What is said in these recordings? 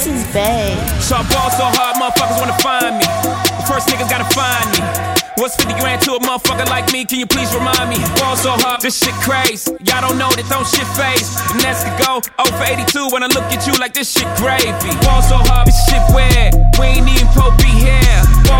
Bay. So I ball so hard, motherfuckers wanna find me. The first niggas gotta find me. What's 50 grand to a motherfucker like me? Can you please remind me? Ball so hard, this shit crazy. Y'all don't know that don't shit face. And that's to go 0 for 82 when I look at you like this shit gravy. Ball so hard, this shit weird. We ain't even Pope be here. Ball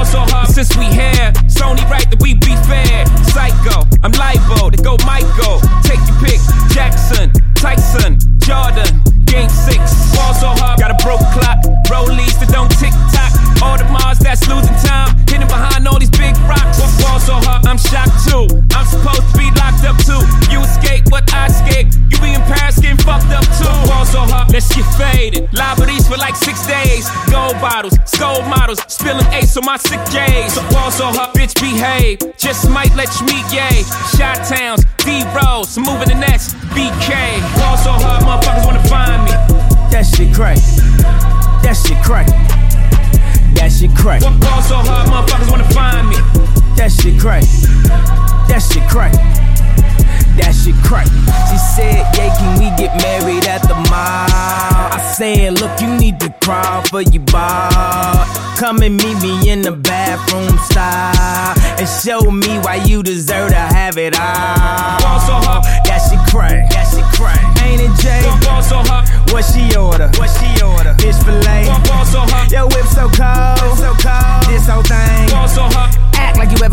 hard, let's faded. Liberties for like six days. Gold bottles, gold models, spilling ace on my sick days. So ball so hard, bitch behave. Just might let you meet yay. Shot towns, D rolls, moving the next BK. Ball so hard, motherfuckers wanna find me. That shit crack. That shit crack. That shit crack. Ball so hard, motherfuckers wanna said, Look, you need to crawl for your bar. Come and meet me in the bathroom style and show me why you deserve to have it all. Ball so hard, That shit crack. That shit crack. Ain't it Jay? ball so hard, What she order? What she order? Fish fillet.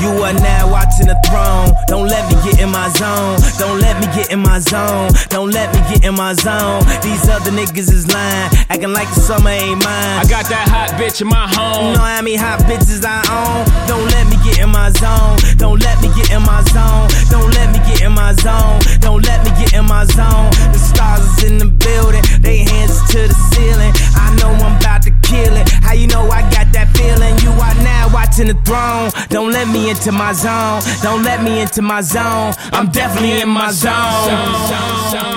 You are now watching the throne. Don't let me get in my zone. Don't let me get in my zone. Don't let me get in my zone. These other niggas is lying, acting like the summer ain't mine. I got that hot bitch in my home. You know how many hot bitches I own? Don't let me get in my zone. Don't let me get in my zone. Don't let me get in my zone. Don't let me get in my zone. The stars is in the building. They hands to the ceiling. I know I'm about to kill it. How you know I got that feeling? You are now watching the throne. Don't let me into my zone. Don't let me into my zone. I'm definitely in my zone.